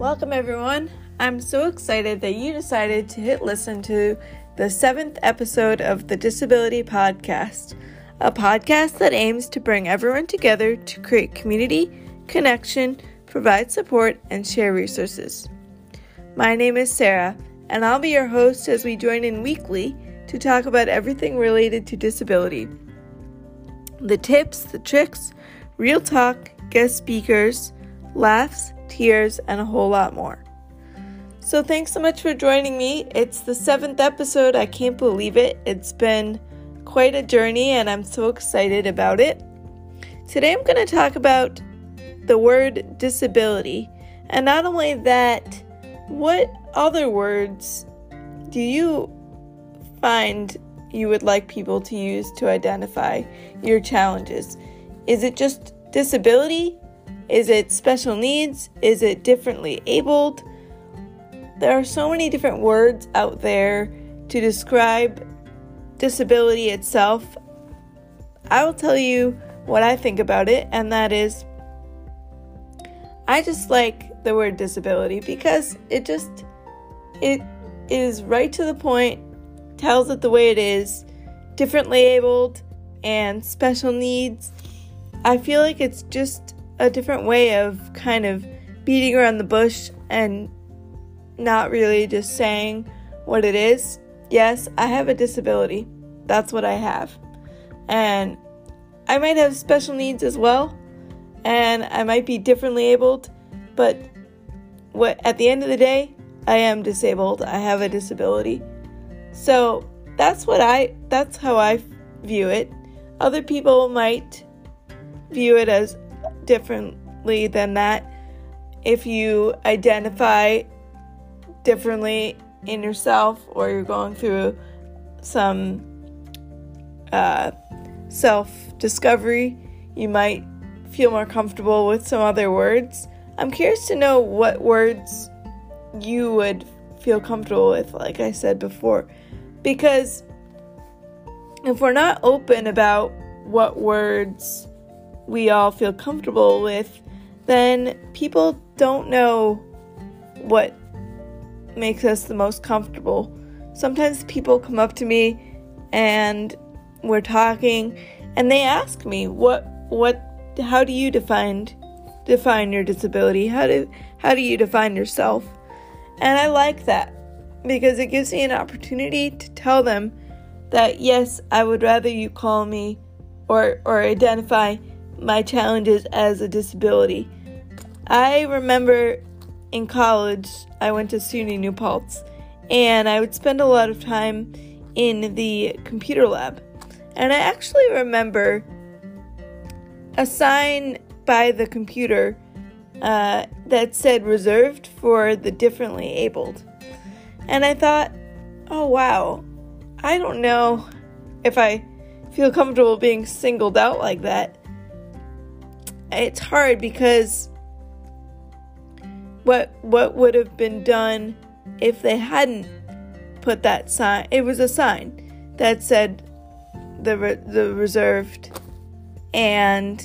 Welcome, everyone. I'm so excited that you decided to hit listen to the seventh episode of the Disability Podcast, a podcast that aims to bring everyone together to create community, connection, provide support, and share resources. My name is Sarah, and I'll be your host as we join in weekly to talk about everything related to disability the tips, the tricks, real talk, guest speakers, laughs, tears, and a whole lot more. So, thanks so much for joining me. It's the seventh episode. I can't believe it. It's been quite a journey, and I'm so excited about it. Today, I'm going to talk about the word disability. And not only that, what other words do you find you would like people to use to identify your challenges? Is it just disability? Is it special needs? Is it differently abled? There are so many different words out there to describe disability itself. I will tell you what I think about it, and that is I just like the word disability because it just it is right to the point, tells it the way it is, differently abled and special needs. I feel like it's just a different way of kind of beating around the bush and not really just saying what it is. Yes, I have a disability. That's what I have. And I might have special needs as well, and I might be differently abled, but what at the end of the day, I am disabled. I have a disability. So, that's what I that's how I view it. Other people might view it as differently than that. If you identify differently in yourself or you're going through some uh, self discovery, you might feel more comfortable with some other words. I'm curious to know what words you would feel comfortable with, like I said before, because if we're not open about what words we all feel comfortable with, then people don't know what makes us the most comfortable. Sometimes people come up to me and we're talking and they ask me what what how do you define define your disability? How do how do you define yourself? And I like that because it gives me an opportunity to tell them that yes, I would rather you call me or or identify my challenges as a disability. I remember in college, I went to SUNY New Paltz, and I would spend a lot of time in the computer lab. And I actually remember a sign by the computer uh, that said reserved for the differently abled. And I thought, oh wow, I don't know if I feel comfortable being singled out like that. It's hard because what what would have been done if they hadn't put that sign it was a sign that said the re- the reserved. And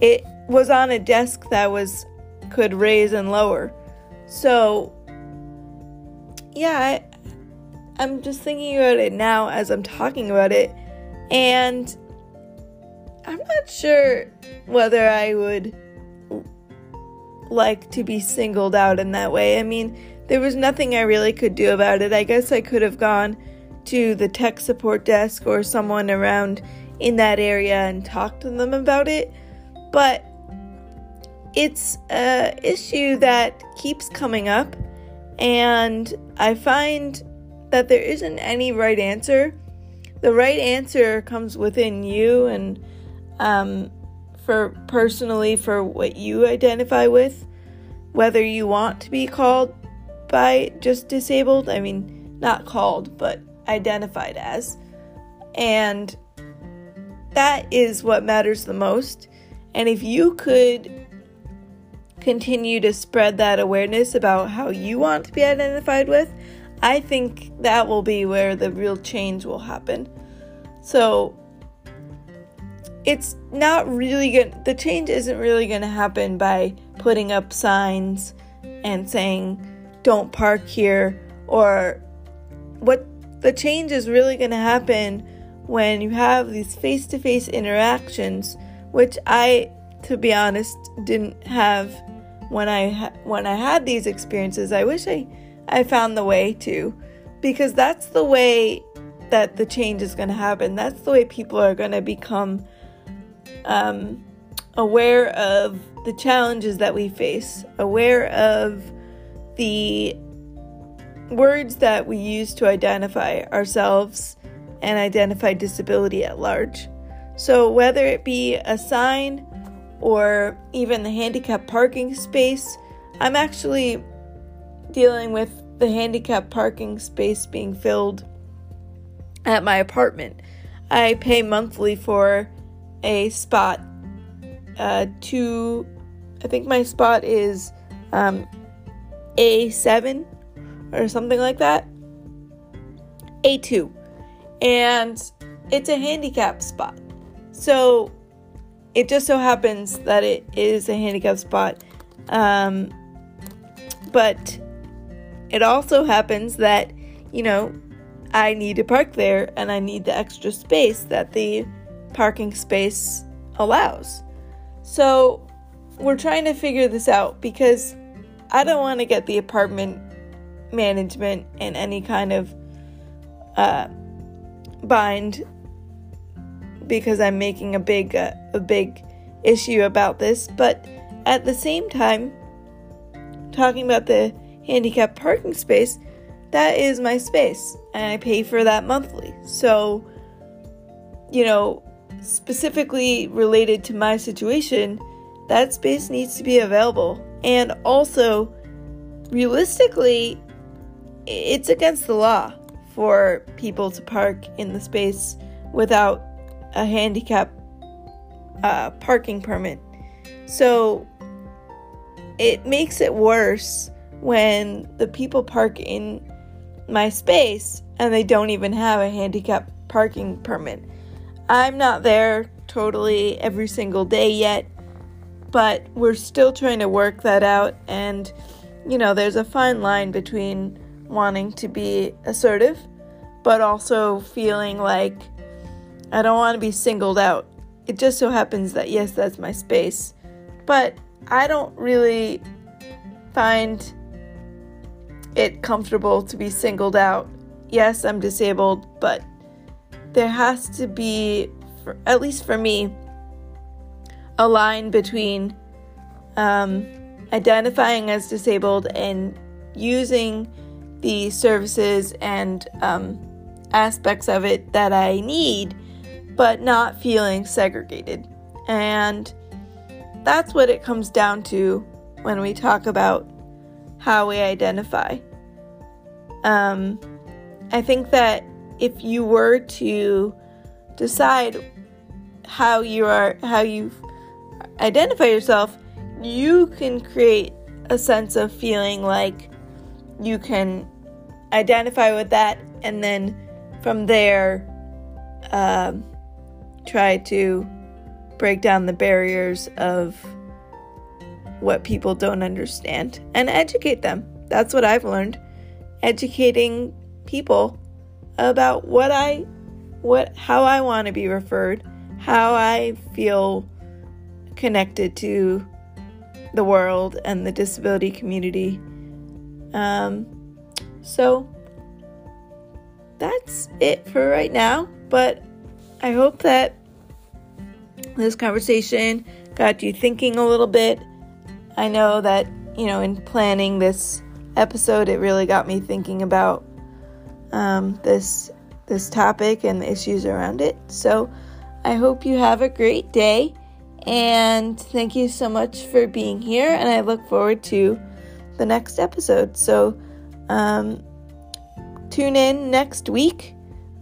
it was on a desk that was could raise and lower. So yeah I, i'm just thinking about it now as i'm talking about it. And i'm not sure whether i would like to be singled out in that way. I mean, there was nothing I really could do about it. I guess I could have gone to the tech support desk or someone around in that area and talked to them about it. But it's a issue that keeps coming up and I find that there isn't any right answer. The right answer comes within you and um, for personally for what you identify with, whether you want to be called by just disabled, I mean, not called, but identified as. And that is what matters the most. And if you could continue to spread that awareness about how you want to be identified with, I think that will be where the real change will happen. So, it's not really good. The change isn't really going to happen by putting up signs and saying, don't park here, or what the change is really going to happen when you have these face to face interactions, which I, to be honest, didn't have when I when I had these experiences. I wish I I found the way to, because that's the way that the change is going to happen. That's the way people are going to become um, aware of the challenges that we face, aware of the words that we use to identify ourselves and identify disability at large. So, whether it be a sign or even the handicap parking space, I'm actually dealing with the handicap parking space being filled at my apartment. I pay monthly for a spot. Uh, to, I think my spot is um, A7 or something like that. A2. And it's a handicap spot. So it just so happens that it is a handicap spot. Um, but it also happens that, you know, I need to park there and I need the extra space that the parking space allows. So we're trying to figure this out because I don't want to get the apartment management in any kind of uh, bind because I'm making a big uh, a big issue about this, but at the same time, talking about the handicap parking space, that is my space, and I pay for that monthly. So, you know, specifically related to my situation, that space needs to be available. And also, realistically, it's against the law for people to park in the space without a handicap uh, parking permit. So it makes it worse when the people park in my space and they don't even have a handicap parking permit. I'm not there totally every single day yet, but we're still trying to work that out. And, you know, there's a fine line between wanting to be assertive, but also feeling like I don't want to be singled out. It just so happens that, yes, that's my space, but I don't really find it comfortable to be singled out. Yes, I'm disabled, but there has to be, for, at least for me, a line between um, identifying as disabled and using the services and um, aspects of it that I need, but not feeling segregated. And that's what it comes down to when we talk about how we identify. Um, I think that if you were to decide how you are, how you identify yourself, you can create a sense of feeling like you can identify with that and then from there um, try to break down the barriers of what people don't understand and educate them. That's what I've learned. Educating people about what I what how I want to be referred, how I feel connected to the world and the disability community. Um, so that's it for right now, but I hope that this conversation got you thinking a little bit. I know that, you know, in planning this episode, it really got me thinking about um, this this topic and the issues around it. So I hope you have a great day and thank you so much for being here. And I look forward to the next episode. So um, tune in next week.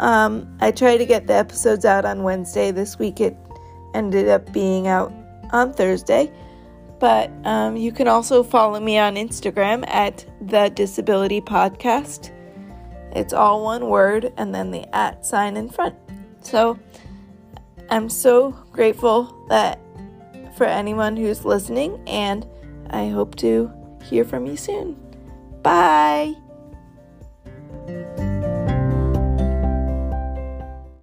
Um, I try to get the episodes out on Wednesday. This week it ended up being out on Thursday. But um, you can also follow me on Instagram at the Disability Podcast. It's all one word and then the at sign in front. So I'm so grateful that for anyone who's listening, and I hope to hear from you soon. Bye.